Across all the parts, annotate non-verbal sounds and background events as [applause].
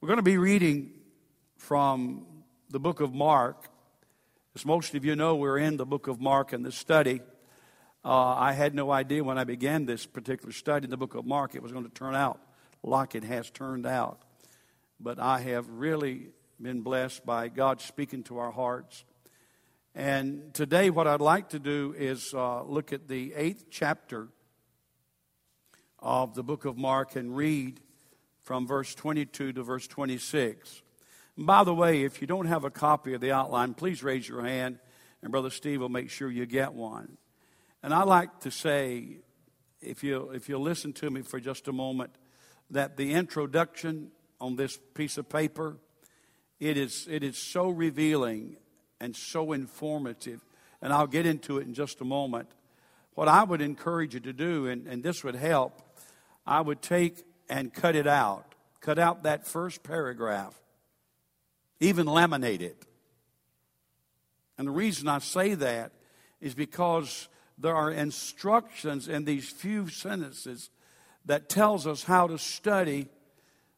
We're going to be reading from the book of Mark. As most of you know, we're in the book of Mark in this study. Uh, I had no idea when I began this particular study in the book of Mark it was going to turn out like it has turned out. But I have really been blessed by God speaking to our hearts. And today, what I'd like to do is uh, look at the eighth chapter of the book of Mark and read from verse 22 to verse 26. And by the way, if you don't have a copy of the outline, please raise your hand, and Brother Steve will make sure you get one. And I like to say, if you if you listen to me for just a moment, that the introduction on this piece of paper, it is it is so revealing and so informative, and I'll get into it in just a moment. What I would encourage you to do, and, and this would help, I would take and cut it out. Cut out that first paragraph. Even laminate it. And the reason I say that is because there are instructions in these few sentences that tells us how to study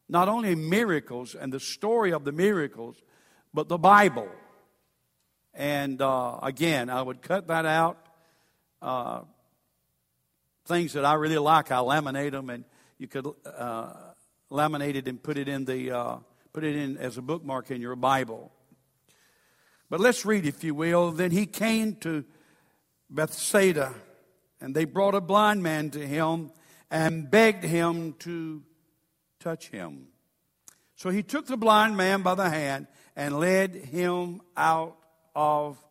not only miracles and the story of the miracles, but the Bible. And uh, again, I would cut that out. Uh, things that I really like, I laminate them, and you could uh, laminate it and put it in the uh, put it in as a bookmark in your Bible. But let's read, if you will. Then he came to Bethsaida, and they brought a blind man to him and begged him to touch him. So he took the blind man by the hand and led him out of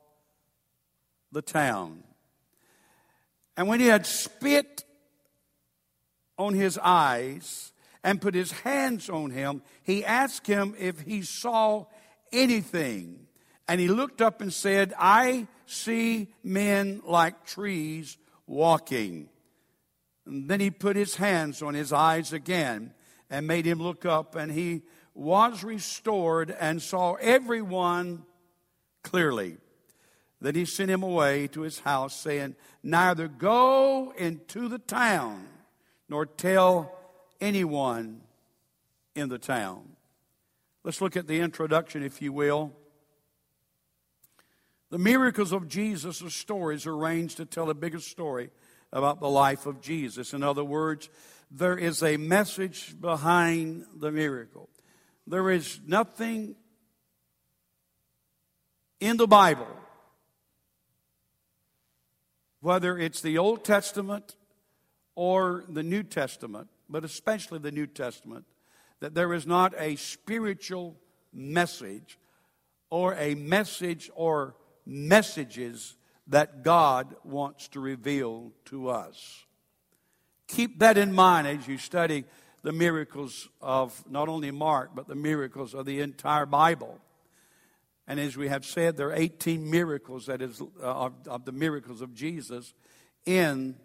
the town. And when he had spit on his eyes and put his hands on him, he asked him if he saw anything. And he looked up and said, I see men like trees walking. And then he put his hands on his eyes again and made him look up, and he was restored and saw everyone clearly. Then he sent him away to his house, saying, Neither go into the town nor tell anyone in the town. Let's look at the introduction, if you will. The miracles of Jesus stories are arranged to tell a bigger story about the life of Jesus. In other words, there is a message behind the miracle. There is nothing in the Bible, whether it's the Old Testament or the New Testament, but especially the New Testament, that there is not a spiritual message or a message or messages that God wants to reveal to us. Keep that in mind as you study the miracles of not only Mark, but the miracles of the entire Bible. And as we have said, there are 18 miracles that is uh, of, of, the miracles of Jesus in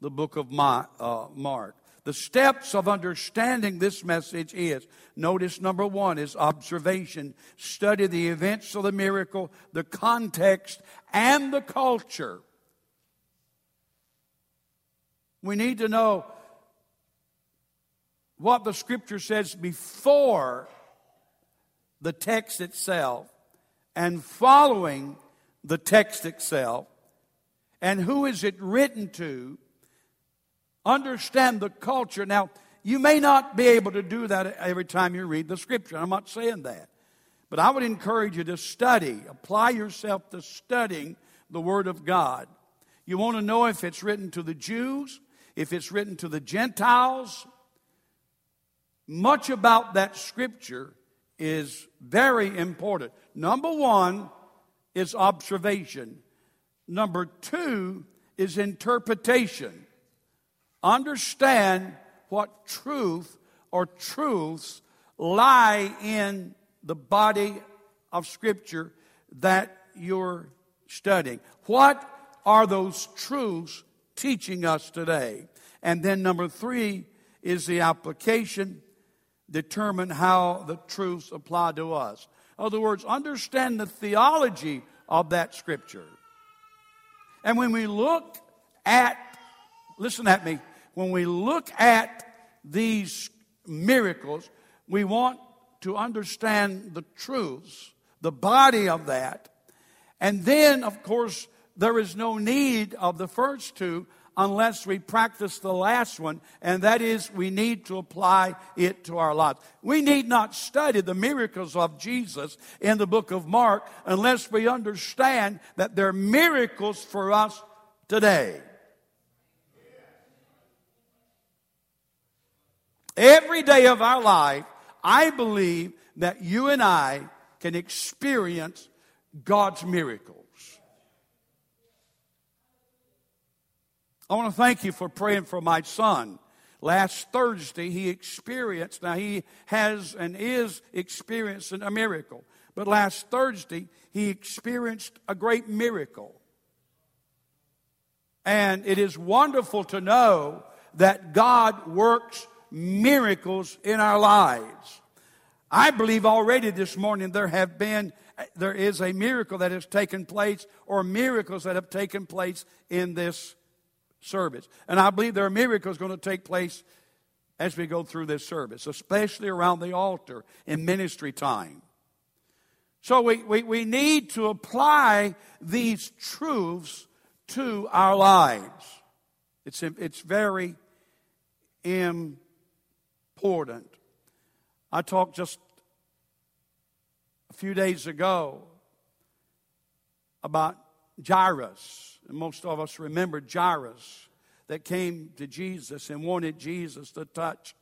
the book of uh, Mark. The steps of understanding this message is notice number one is observation. Study the events of the miracle, the context, and the culture. We need to know what the scripture says before the text itself and following the text itself and who is it written to Understand the culture. Now, you may not be able to do that every time you read the scripture. I'm not saying that. But I would encourage you to study, apply yourself to studying the Word of God. You want to know if it's written to the Jews, if it's written to the Gentiles. Much about that scripture is very important. Number one is observation, number two is interpretation understand what truth or truths lie in the body of Scripture that you're studying. What are those truths teaching us today? And then number three is the application. Determine how the truths apply to us. In other words, understand the theology of that Scripture. And when we look at, listen at me, when we look at these miracles, we want to understand the truths, the body of that. And then, of course, there is no need of the first two unless we practice the last one, and that is we need to apply it to our lives. We need not study the miracles of Jesus in the book of Mark unless we understand that they're miracles for us today. Every day of our life, I believe that you and I can experience God's miracles. I want to thank you for praying for my son. Last Thursday, he experienced, now he has and is experiencing a miracle. But last Thursday, he experienced a great miracle. And it is wonderful to know that God works miracles in our lives. I believe already this morning there have been there is a miracle that has taken place or miracles that have taken place in this service. And I believe there are miracles going to take place as we go through this service, especially around the altar in ministry time. So we, we, we need to apply these truths to our lives. It's, it's very important important. I talked just a few days ago about Jairus. And most of us remember Jairus that came to Jesus and wanted Jesus to touch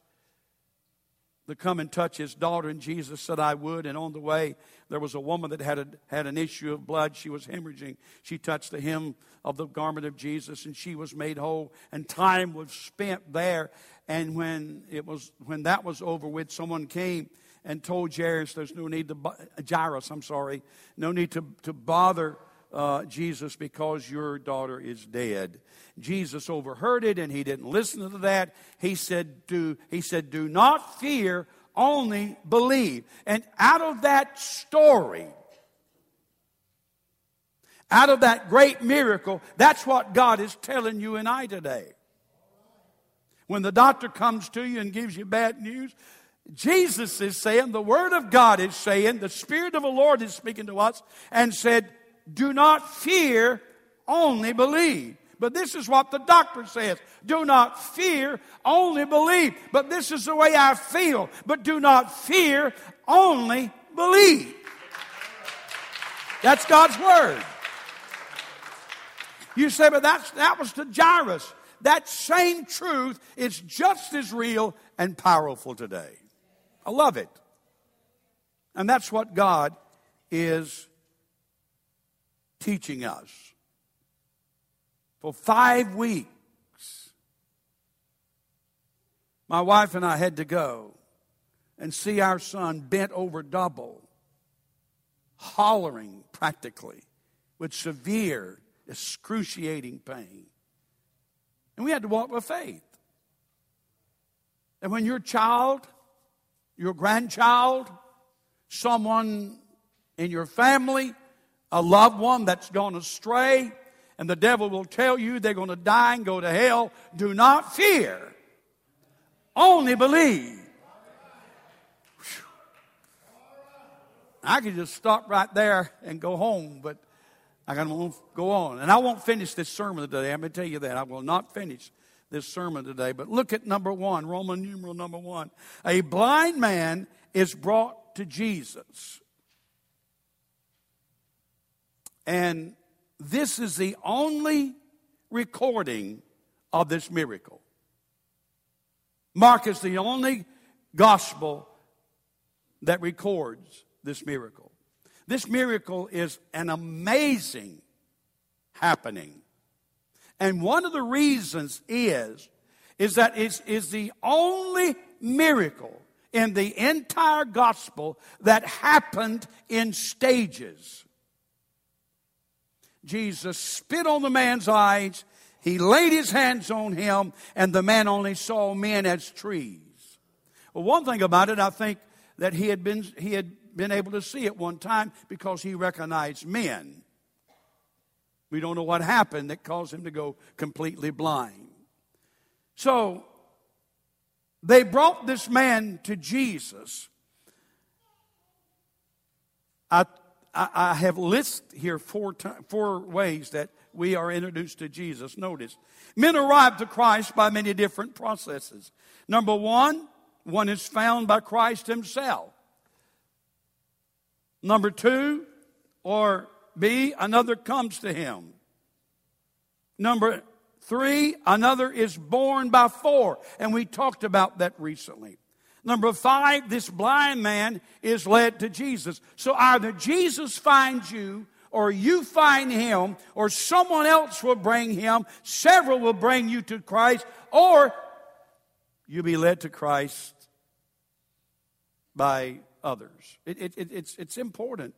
to come and touch his daughter, and Jesus said, I would. And on the way, there was a woman that had, a, had an issue of blood. She was hemorrhaging. She touched the hem of the garment of Jesus, and she was made whole. And time was spent there. And when, it was, when that was over with, someone came and told Jairus, there's no need to, Jairus, I'm sorry, no need to, to bother uh, Jesus because your daughter is dead. Jesus overheard it and he didn't listen to that. He said, do, he said, do not fear, only believe. And out of that story, out of that great miracle, that's what God is telling you and I today. When the doctor comes to you and gives you bad news, Jesus is saying, the Word of God is saying, the Spirit of the Lord is speaking to us and said, do not fear, only believe. But this is what the doctor says. Do not fear, only believe. But this is the way I feel. But do not fear, only believe. That's God's word. You say, but that's, that was to Jairus. That same truth is just as real and powerful today. I love it. And that's what God is teaching us. For five weeks, my wife and I had to go and see our son bent over double, hollering practically with severe, excruciating pain. And we had to walk with faith. And when your child, your grandchild, someone in your family a loved one that's gone astray, and the devil will tell you they're going to die and go to hell. Do not fear, only believe. I could just stop right there and go home, but I got to go on. And I won't finish this sermon today. I'm going to tell you that. I will not finish this sermon today. But look at number one, Roman numeral number one. A blind man is brought to Jesus. And this is the only recording of this miracle. Mark is the only gospel that records this miracle. This miracle is an amazing happening. And one of the reasons is, is that it is the only miracle in the entire gospel that happened in stages. Jesus spit on the man's eyes. He laid his hands on him, and the man only saw men as trees. Well, one thing about it, I think that he had been, he had been able to see at one time because he recognized men. We don't know what happened that caused him to go completely blind. So, they brought this man to Jesus, I, I, I have listed here four, four ways that we are introduced to Jesus. Notice, men arrive to Christ by many different processes. Number one, one is found by Christ himself. Number two, or B, another comes to him. Number three, another is born by four. And we talked about that recently. Number five, this blind man is led to Jesus. So either Jesus finds you, or you find him, or someone else will bring him, several will bring you to Christ, or you'll be led to Christ by others. It, it, it, it's, it's important.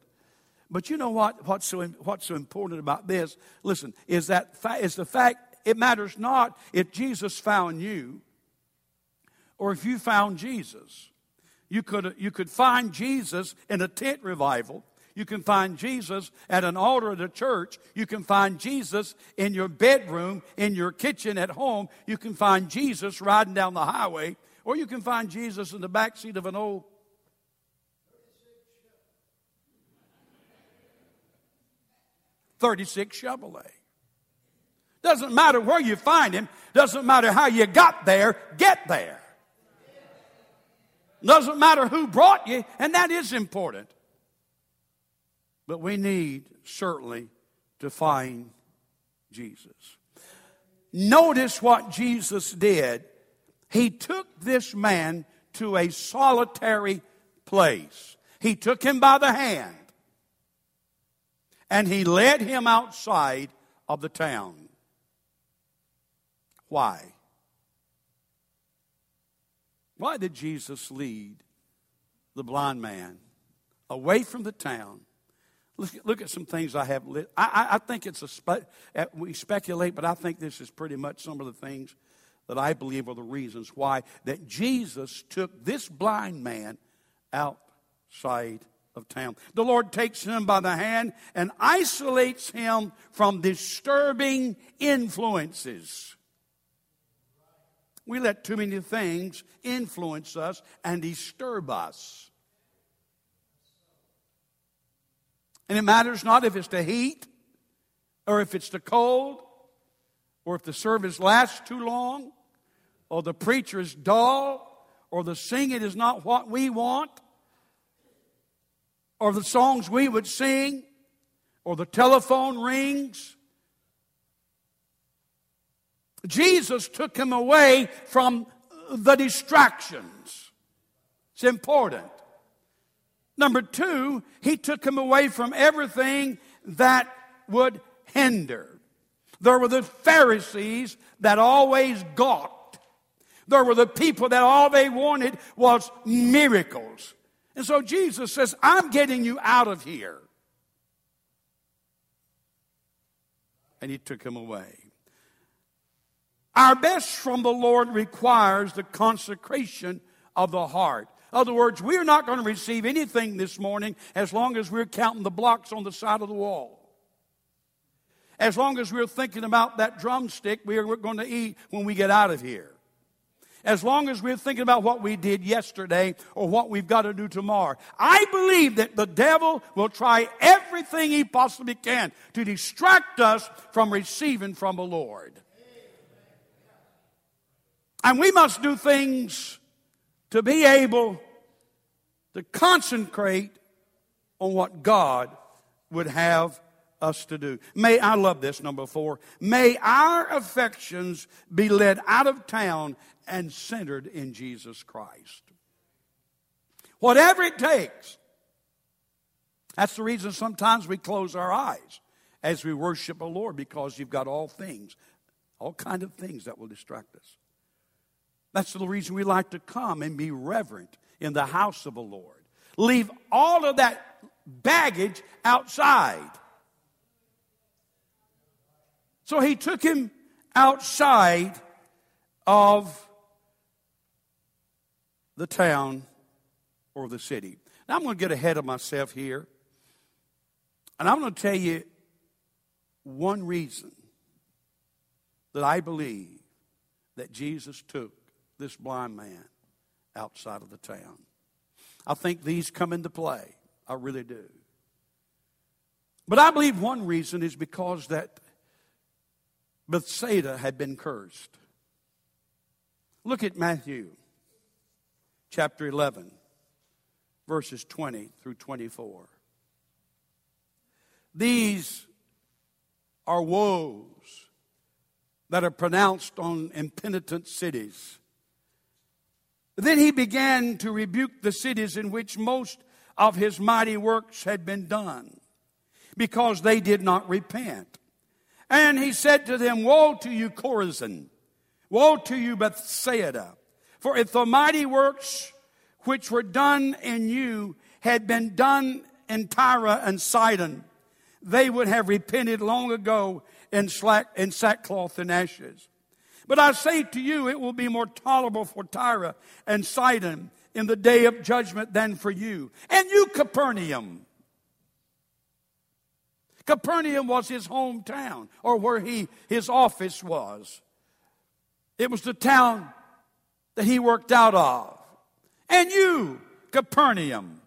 But you know what? What's so, what's so important about this? Listen, is that the fact it matters not if Jesus found you or if you found Jesus. You could, you could find Jesus in a tent revival. You can find Jesus at an altar at a church. You can find Jesus in your bedroom, in your kitchen at home. You can find Jesus riding down the highway. Or you can find Jesus in the backseat of an old 36 Chevrolet. Doesn't matter where you find him, doesn't matter how you got there, get there. Doesn't matter who brought you, and that is important. But we need certainly to find Jesus. Notice what Jesus did. He took this man to a solitary place. He took him by the hand and he led him outside of the town. Why? Why did Jesus lead the blind man away from the town? Look, look at some things I have. Lit. I, I, think it's a spe- uh, we speculate, but I think this is pretty much some of the things that I believe are the reasons why that Jesus took this blind man outside of town. The Lord takes him by the hand and isolates him from disturbing influences. We let too many things influence us and disturb us. And it matters not if it's the heat, or if it's the cold, or if the service lasts too long, or the preacher is dull, or the singing is not what we want or the songs we would sing, or the telephone rings. Jesus took him away from the distractions. It's important. Number two, he took him away from everything that would hinder. There were the Pharisees that always gawked. There were the people that all they wanted was miracles. And so Jesus says, I'm getting you out of here. And he took him away. Our best from the Lord requires the consecration of the heart. In other words, we're not going to receive anything this morning as long as we're counting the blocks on the side of the wall. As long as we're thinking about that drumstick we're going to eat when we get out of here as long as we're thinking about what we did yesterday or what we've got to do tomorrow. I believe that the devil will try everything he possibly can to distract us from receiving from the Lord. And we must do things to be able to concentrate on what God would have us to do. May, I love this, number four. May our affections be led out of town and centered in Jesus Christ. Whatever it takes. That's the reason sometimes we close our eyes as we worship the Lord because you've got all things, all kind of things that will distract us. That's the reason we like to come and be reverent in the house of the Lord. Leave all of that baggage outside. So he took him outside of the town or the city. Now I'm going to get ahead of myself here. And I'm going to tell you one reason that I believe that Jesus took this blind man outside of the town. I think these come into play. I really do. But I believe one reason is because that Bethsaida had been cursed. Look at Matthew chapter 11, verses 20 through 24. These are woes that are pronounced on impenitent cities. Then he began to rebuke the cities in which most of his mighty works had been done, because they did not repent. And he said to them, Woe to you, Chorazin! Woe to you, Bethsaida! For if the mighty works which were done in you had been done in Tyre and Sidon, they would have repented long ago in, slack, in sackcloth and ashes. But I say to you, it will be more tolerable for Tyre and Sidon in the day of judgment than for you. And you, Capernaum. Capernaum was his hometown, or where he, his office was. It was the town that he worked out of. And you, Capernaum,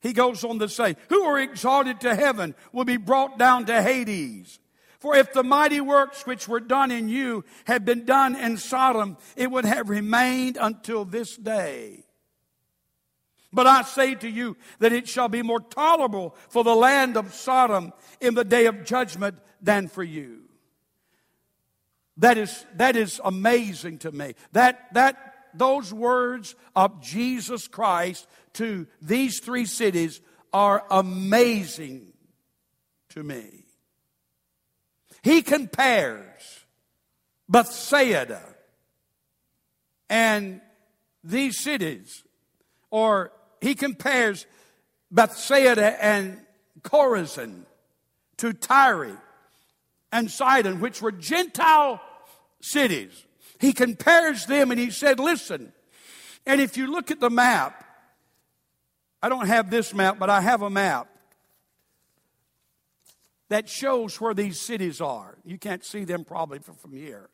he goes on to say, who are exalted to heaven will be brought down to Hades. For if the mighty works which were done in you had been done in Sodom, it would have remained until this day. But I say to you that it shall be more tolerable for the land of Sodom in the day of judgment than for you. That is, that is amazing to me. That, that those words of Jesus Christ to these three cities are amazing to me. He compares Bethsaida and these cities, or he compares Bethsaida and Chorazin to Tyre and Sidon, which were Gentile cities. He compares them and he said, Listen, and if you look at the map, I don't have this map, but I have a map that shows where these cities are. You can't see them probably from here.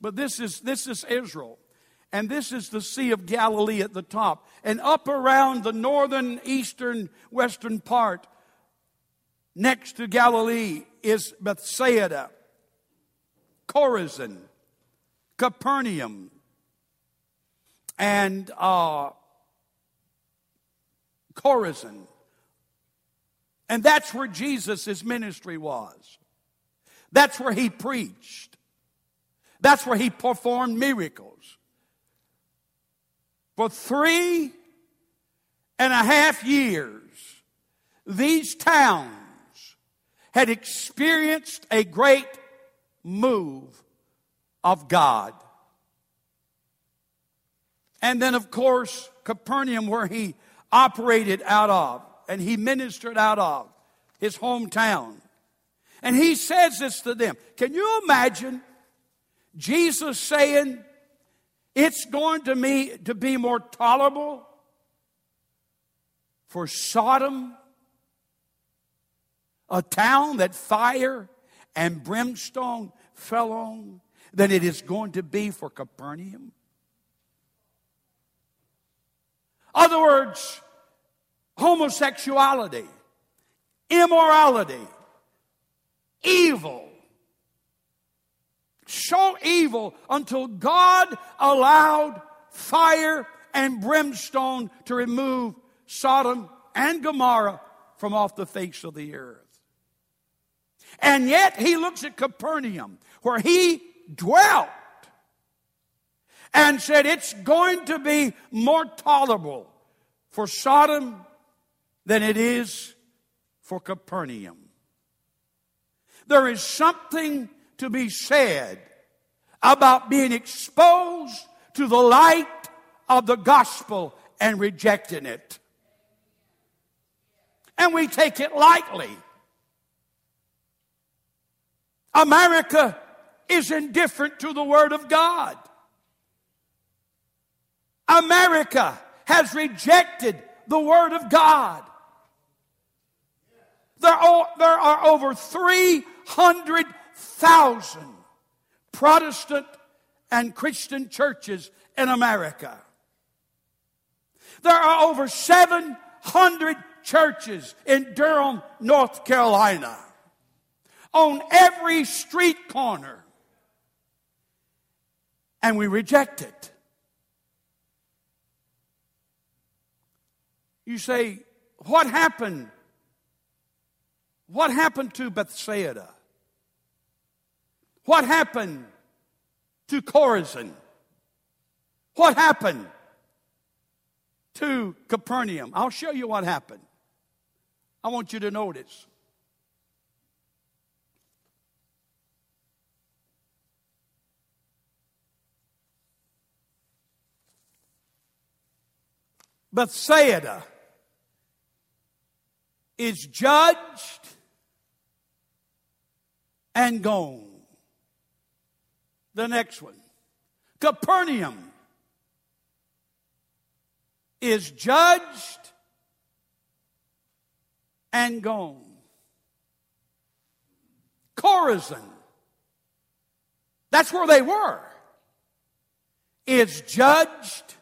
But this is, this is Israel. And this is the Sea of Galilee at the top. And up around the northern, eastern, western part, next to Galilee, is Bethsaida, Chorazin, Capernaum, and uh, Chorazin. And that's where Jesus' ministry was. That's where he preached. That's where he performed miracles. For three and a half years, these towns had experienced a great move of God. And then, of course, Capernaum, where he operated out of and he ministered out of, his hometown. And he says this to them. Can you imagine Jesus saying, it's going to, me, to be more tolerable for Sodom, a town that fire and brimstone fell on, than it is going to be for Capernaum? Other words, homosexuality, immorality, evil. So evil until God allowed fire and brimstone to remove Sodom and Gomorrah from off the face of the earth. And yet he looks at Capernaum, where he dwelt and said it's going to be more tolerable for Sodom than it is for Capernaum. There is something to be said about being exposed to the light of the gospel and rejecting it. And we take it lightly. America is indifferent to the Word of God. America has rejected the Word of God. There are, there are over 300,000 Protestant and Christian churches in America. There are over 700 churches in Durham, North Carolina, on every street corner, and we reject it. You say, What happened? What happened to Bethsaida? What happened to Chorazin? What happened to Capernaum? I'll show you what happened. I want you to notice. Bethsaida is judged and gone. The next one. Capernaum is judged and gone. Chorazin, that's where they were, is judged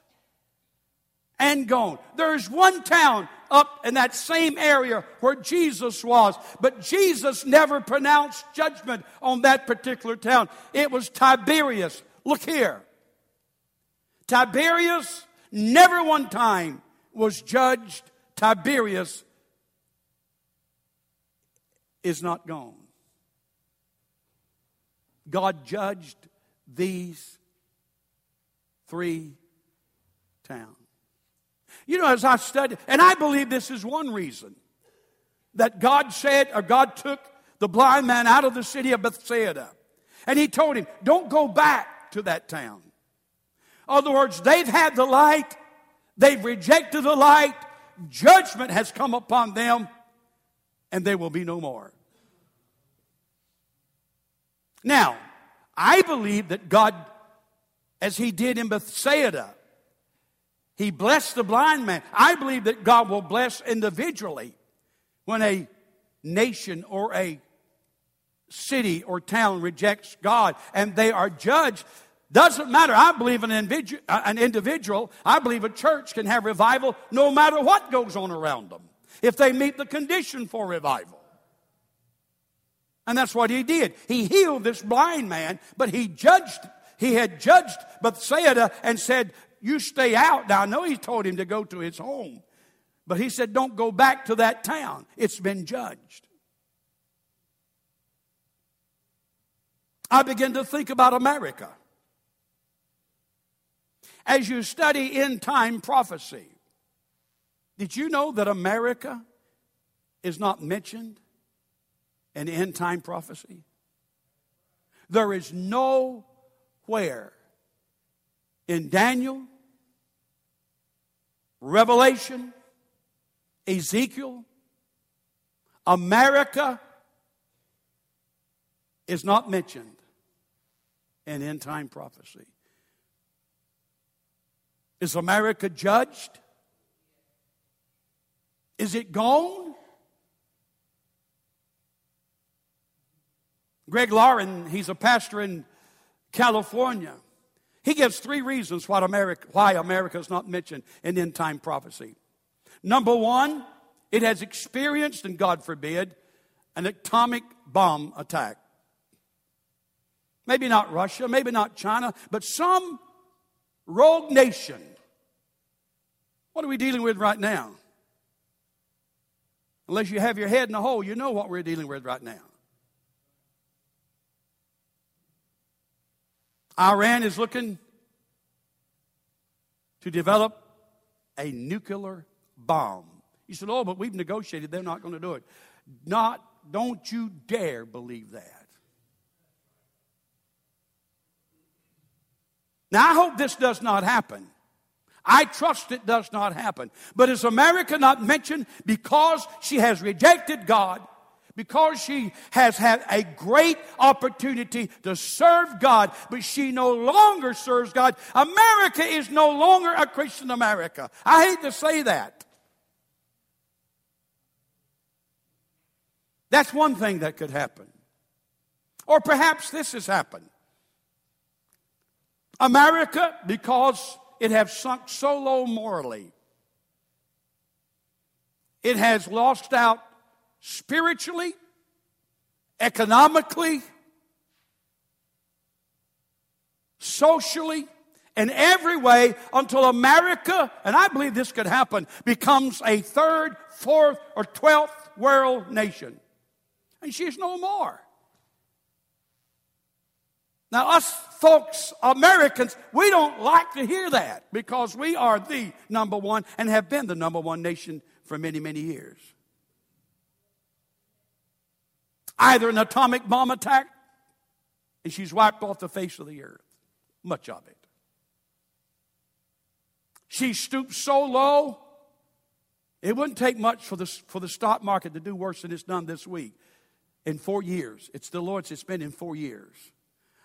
and gone. There's one town up in that same area where Jesus was, but Jesus never pronounced judgment on that particular town. It was Tiberias. Look here. Tiberias never one time was judged. Tiberias is not gone. God judged these three towns. You know, as I studied, and I believe this is one reason that God said, or God took the blind man out of the city of Bethsaida. And he told him, don't go back to that town. In other words, they've had the light, they've rejected the light, judgment has come upon them, and they will be no more. Now, I believe that God, as He did in Bethsaida, He blessed the blind man. I believe that God will bless individually when a nation or a city or town rejects God and they are judged. Doesn't matter. I believe an individual, uh, an individual, I believe a church can have revival no matter what goes on around them if they meet the condition for revival. And that's what he did. He healed this blind man, but he judged, he had judged Bethsaida and said, You stay out. Now, I know he told him to go to his home, but he said, Don't go back to that town. It's been judged. I begin to think about America. As you study end time prophecy, did you know that America is not mentioned in end time prophecy. There is nowhere in Daniel, Revelation, Ezekiel, America is not mentioned in end time prophecy. Is America judged? Is it gone? Greg Laurie, he's a pastor in California. He gives three reasons why America, why America is not mentioned in end time prophecy. Number one, it has experienced, and God forbid, an atomic bomb attack. Maybe not Russia, maybe not China, but some rogue nation. What are we dealing with right now? Unless you have your head in a hole, you know what we're dealing with right now. Iran is looking to develop a nuclear bomb. You said, Oh, but we've negotiated, they're not going to do it. Not, don't you dare believe that. Now, I hope this does not happen. I trust it does not happen. But is America not mentioned because she has rejected God because she has had a great opportunity to serve God, but she no longer serves God. America is no longer a Christian America. I hate to say that. That's one thing that could happen. Or perhaps this has happened. America, because it has sunk so low morally, It has lost out spiritually, economically, socially, in every way until America, and I believe this could happen, becomes a third, fourth, or twelfth world nation. And she's no more. Now, us folks, Americans, we don't like to hear that because we are the number one and have been the number one nation for many, many years. Either an atomic bomb attack, and she's wiped off the face of the earth, much of it. She stooped so low, it wouldn't take much for the, for the stock market to do worse than it's done this week in four years. It's the Lord's, it's been in four years.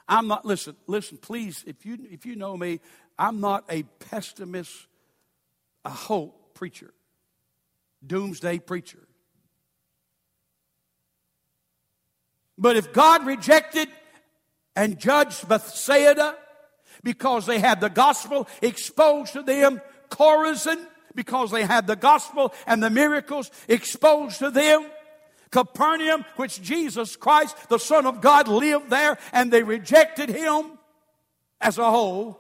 I'm not, listen, listen, please, if you, if you know me, I'm not a pessimist, a hope preacher, doomsday preacher. But if God rejected and judged Bethsaida because they had the gospel exposed to them, Chorazin because they had the gospel and the miracles exposed to them, Capernaum, which Jesus Christ, the Son of God, lived there, and they rejected him as a whole.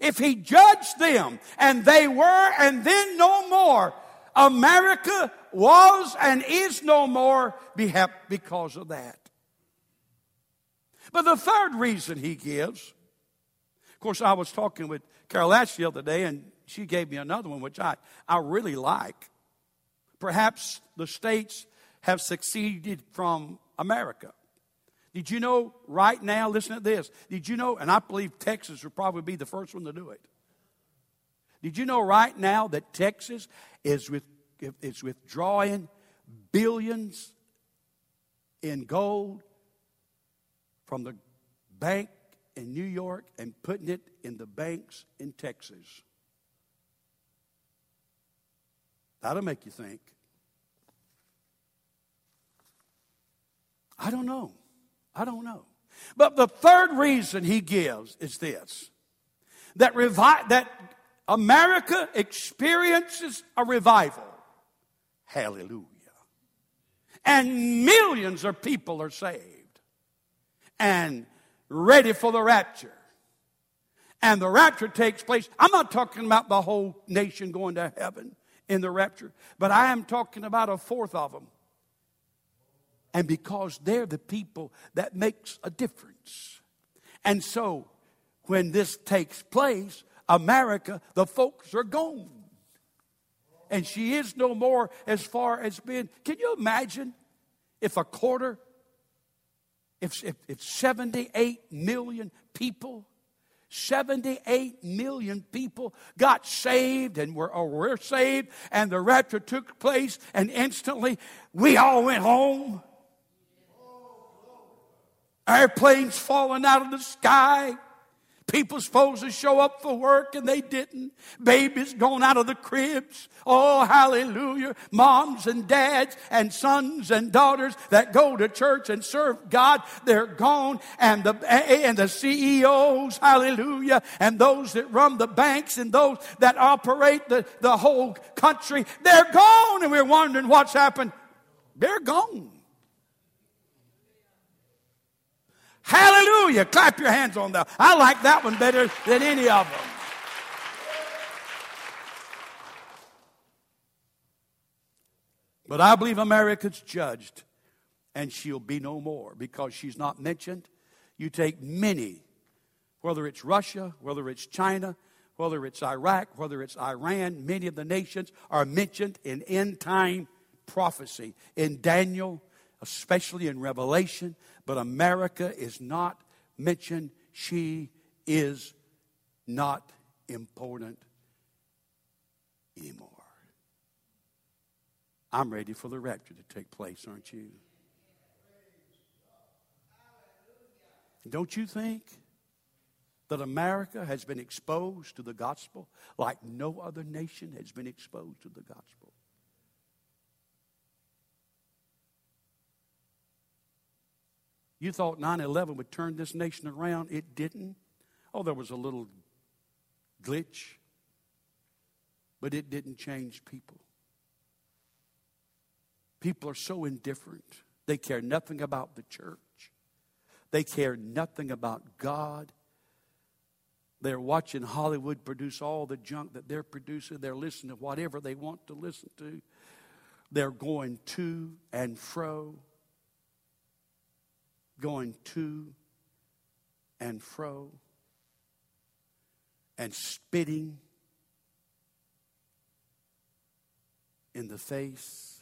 If he judged them and they were and then no more, America was and is no more because of that. But the third reason he gives, of course, I was talking with Carol Ash the other day, and she gave me another one, which I, I really like. Perhaps the states have succeeded from America. Did you know right now, listen to this, did you know, and I believe Texas would probably be the first one to do it. Did you know right now that Texas is, with, is withdrawing billions in gold from the bank in New York and putting it in the banks in Texas? That'll make you think. I don't know. I don't know. But the third reason he gives is this that, revi- that America experiences a revival. Hallelujah. And millions of people are saved and ready for the rapture. And the rapture takes place. I'm not talking about the whole nation going to heaven in the rapture, but I am talking about a fourth of them and because they're the people that makes a difference. And so when this takes place, America, the folks are gone. And she is no more as far as being. Can you imagine if a quarter, if, if, if 78 million people 78 million people got saved and were, or were saved, and the rapture took place, and instantly we all went home. Airplanes falling out of the sky. People supposed to show up for work and they didn't. Babies going out of the cribs. Oh, hallelujah. Moms and dads and sons and daughters that go to church and serve God, they're gone. And the, and the CEOs, hallelujah, and those that run the banks and those that operate the, the whole country, they're gone. And we're wondering what's happened. They're gone. Hallelujah. Clap your hands on that. I like that one better than any of them. But I believe America's judged, and she'll be no more because she's not mentioned. You take many, whether it's Russia, whether it's China, whether it's Iraq, whether it's Iran, many of the nations are mentioned in end time prophecy. In Daniel, especially in Revelation, but America is not mentioned. She is not important anymore. I'm ready for the rapture to take place, aren't you? Don't you think that America has been exposed to the gospel like no other nation has been exposed to the gospel? You thought 9 11 would turn this nation around. It didn't. Oh, there was a little glitch, but it didn't change people. People are so indifferent. They care nothing about the church. They care nothing about God. They're watching Hollywood produce all the junk that they're producing. They're listening to whatever they want to listen to. They're going to and fro, going to and fro, and spitting in the face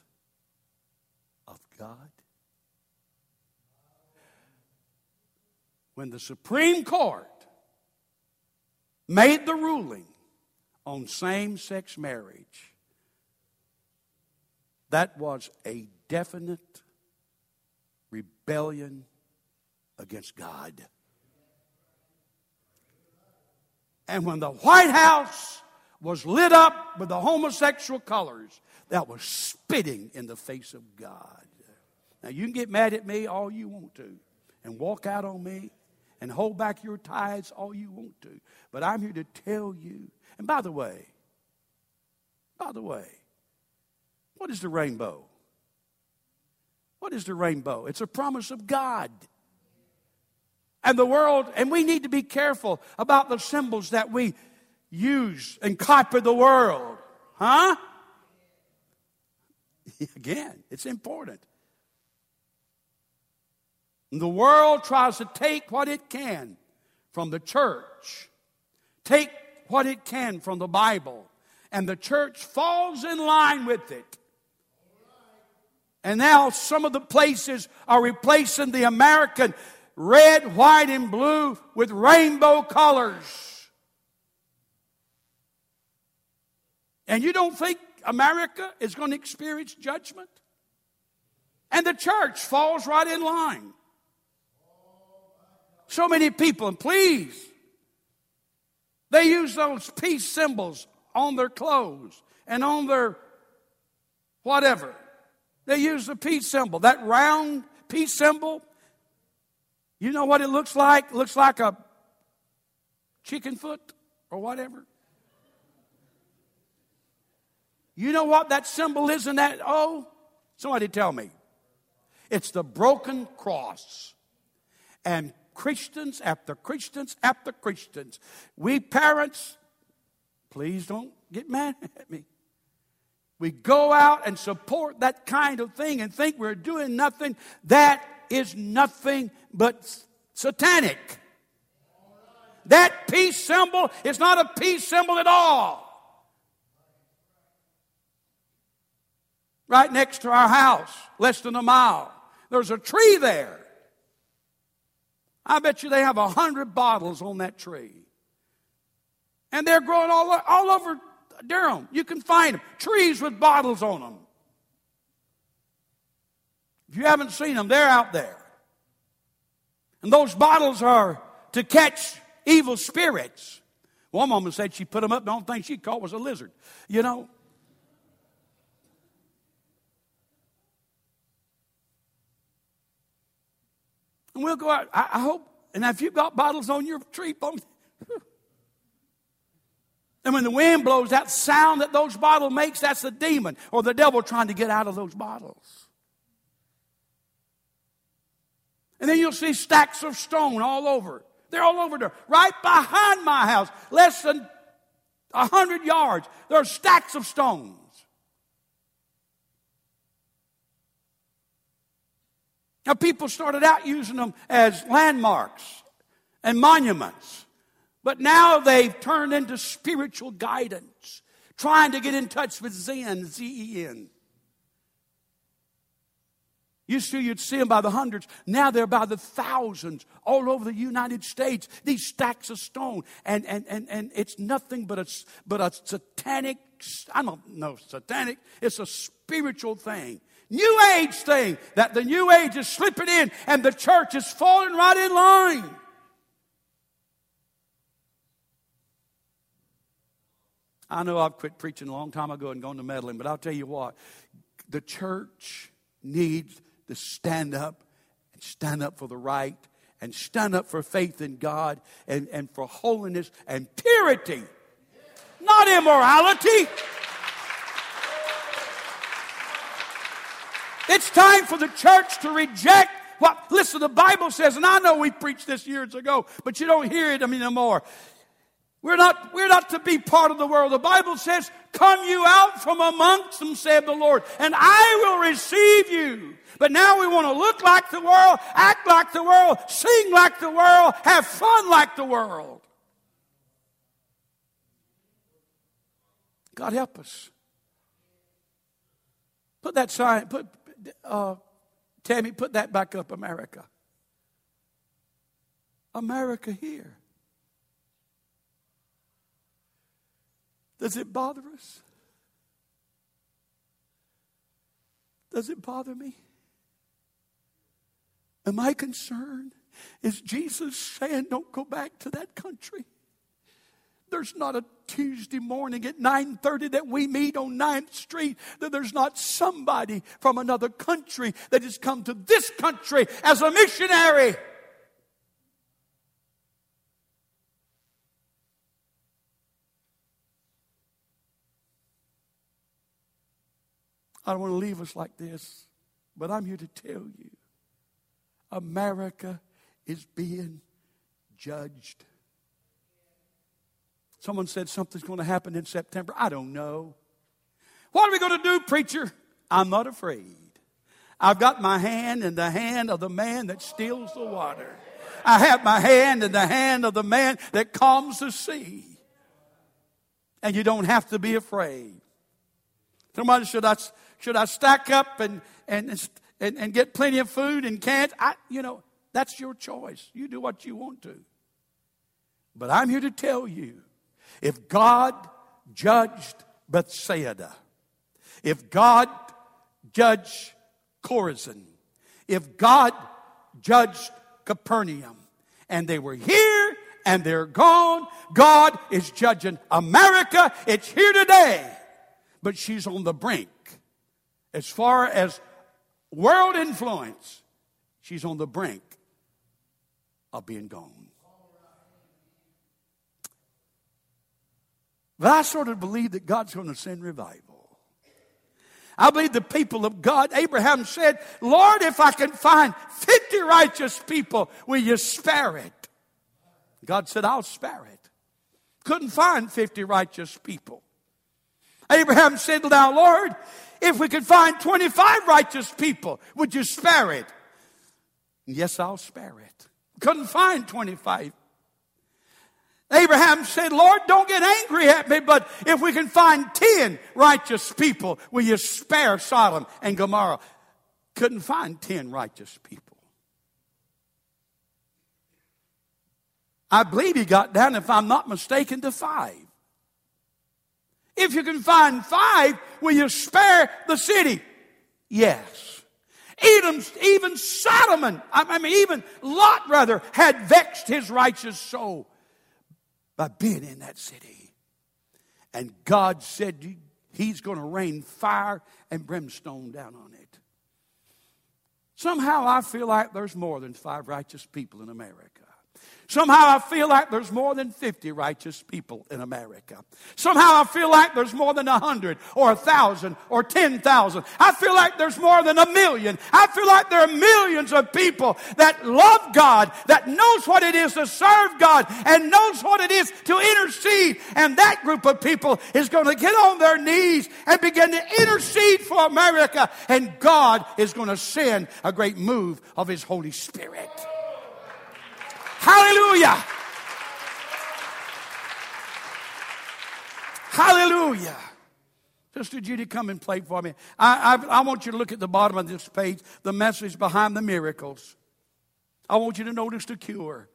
of God. When the Supreme Court made the ruling on same sex marriage, that was a definite rebellion against God. And when the White House was lit up with the homosexual colors, that was spitting in the face of God. Now, you can get mad at me all you want to and walk out on me and hold back your tithes all you want to. But I'm here to tell you. And by the way, by the way, what is the rainbow? What is the rainbow? It's a promise of God. And the world, and we need to be careful about the symbols that we use and copy the world. Huh? [laughs] Again, it's important. The world tries to take what it can from the church, take what it can from the Bible, and the church falls in line with it. And now some of the places are replacing the American red, white, and blue with rainbow colors. And you don't think America is going to experience judgment? And the church falls right in line. So many people, and please, they use those peace symbols on their clothes and on their whatever. They use the peace symbol, that round peace symbol. You know what it looks like? It looks like a chicken foot or whatever. You know what that symbol is in that? Oh, somebody tell me. It's the broken cross. And Christians after Christians after Christians. We parents, please don't get mad [laughs] at me. We go out and support that kind of thing and think we're doing nothing. That is nothing but satanic. That peace symbol is not a peace symbol at all. Right next to our house, less than a mile, there's a tree there. I bet you they have a hundred bottles on that tree. And they're growing all, all over Durham. You can find them. Trees with bottles on them. If you haven't seen them, they're out there. And those bottles are to catch evil spirits. One woman said she put them up, the only thing she caught was a lizard. You know? And we'll go out. I, I hope, and if you've got bottles on your tree, [laughs] and when the wind blows, that sound that those bottles makes, that's the demon or the devil trying to get out of those bottles. And then you'll see stacks of stone all over. They're all over there. Right behind my house, less than a hundred yards, there are stacks of stones. Now, people started out using them as landmarks and monuments, but now they've turned into spiritual guidance, trying to get in touch with Zen, Z E N. Used to, you'd see them by the hundreds. Now they're by the thousands all over the United States. These stacks of stone. And, and, and, and it's nothing but a, but a satanic, I don't know, satanic. It's a spiritual thing. New Age thing that the New Age is slipping in and the church is falling right in line. I know I've quit preaching a long time ago and gone to meddling, but I'll tell you what, the church needs to stand up and stand up for the right and stand up for faith in God and, and for holiness and purity, not immorality. It's time for the church to reject what, listen, the Bible says, and I know we preached this years ago, but you don't hear it anymore. We're not, we're not to be part of the world. The Bible says, Come you out from amongst them, said the Lord, and I will receive you. But now we want to look like the world, act like the world, sing like the world, have fun like the world. God help us. Put that sign, put, uh, Tammy, put that back up, America. America here. Does it bother us? Does it bother me? Am I concerned? Is Jesus saying, don't go back to that country? There's not a Tuesday morning at 9:30 that we meet on 9th Street that there's not somebody from another country that has come to this country as a missionary. I don't want to leave us like this, but I'm here to tell you America is being judged. Someone said something's going to happen in September. I don't know. What are we going to do, preacher? I'm not afraid. I've got my hand in the hand of the man that steals the water. I have my hand in the hand of the man that calms the sea. And you don't have to be afraid. Somebody, should I, should I stack up and, and, and, and get plenty of food and cans? I, you know, that's your choice. You do what you want to. But I'm here to tell you if God judged Bethsaida, if God judged Chorazin, if God judged Capernaum, and they were here and they're gone, God is judging America. It's here today, but she's on the brink. As far as world influence, she's on the brink of being gone. But I sort of believe that God's going to send revival. I believe the people of God, Abraham said, Lord, if I can find 50 righteous people, will you spare it? God said, I'll spare it. Couldn't find 50 righteous people. Abraham said, Now, Lord, if we could find 25 righteous people, would you spare it? Yes, I'll spare it. Couldn't find 25 Abraham said, Lord, don't get angry at me, but if we can find 10 righteous people, will you spare Sodom and Gomorrah? Couldn't find 10 righteous people. I believe he got down, if I'm not mistaken, to five. If you can find five, will you spare the city? Yes. Even, even Solomon, I mean, even Lot, rather, had vexed his righteous soul by being in that city. And God said He's going to rain fire and brimstone down on it. Somehow I feel like there's more than five righteous people in America. Somehow I feel like there's more than 50 righteous people in America. Somehow I feel like there's more than 100 or 1,000 or 10,000. I feel like there's more than a million. I feel like there are millions of people that love God, that knows what it is to serve God, and knows what it is to intercede. And that group of people is going to get on their knees and begin to intercede for America. And God is going to send a great move of His Holy Spirit. Hallelujah. Hallelujah. Sister Judy, come and play for me. I, I, I, want you to look at the bottom of this page, the message behind the miracles. I want you to notice the cure.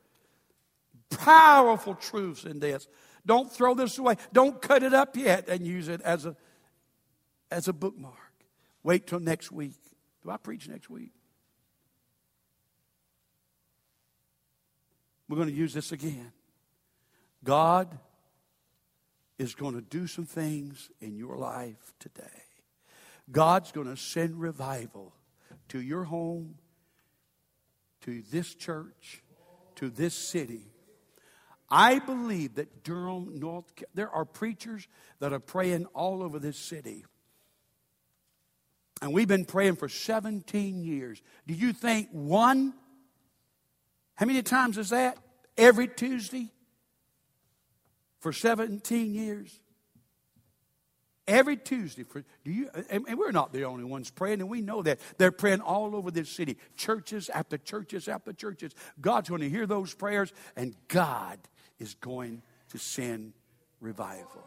Powerful truths in this. Don't throw this away. Don't cut it up yet and use it as a, as a bookmark. Wait till next week. Do I preach next week? We're going to use this again. God is going to do some things in your life today. God's going to send revival to your home, to this church, to this city. I believe that Durham, North, there are preachers that are praying all over this city. And we've been praying for 17 years. Do you think one? How many times is that? Every Tuesday? For 17 years? Every Tuesday for do you and we're not the only ones praying, and we know that. They're praying all over this city. Churches after churches after churches. God's going to hear those prayers, and God is going to send revival.